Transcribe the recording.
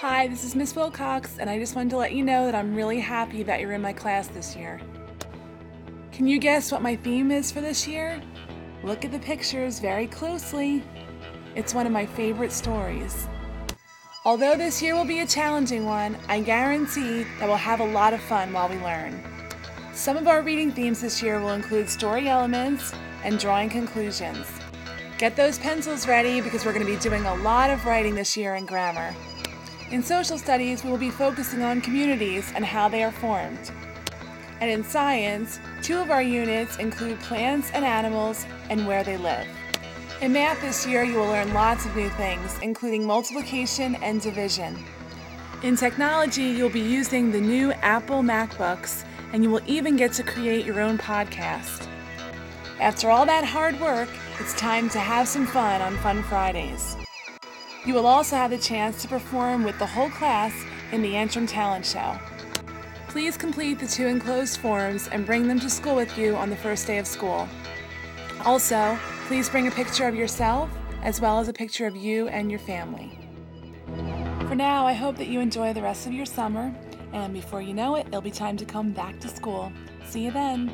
Hi, this is Miss Wilcox, and I just wanted to let you know that I'm really happy that you're in my class this year. Can you guess what my theme is for this year? Look at the pictures very closely. It's one of my favorite stories. Although this year will be a challenging one, I guarantee that we'll have a lot of fun while we learn. Some of our reading themes this year will include story elements and drawing conclusions. Get those pencils ready because we're going to be doing a lot of writing this year in grammar. In social studies, we will be focusing on communities and how they are formed. And in science, two of our units include plants and animals and where they live. In math this year, you will learn lots of new things, including multiplication and division. In technology, you'll be using the new Apple MacBooks, and you will even get to create your own podcast. After all that hard work, it's time to have some fun on Fun Fridays. You will also have the chance to perform with the whole class in the Antrim Talent Show. Please complete the two enclosed forms and bring them to school with you on the first day of school. Also, please bring a picture of yourself as well as a picture of you and your family. For now, I hope that you enjoy the rest of your summer, and before you know it, it'll be time to come back to school. See you then.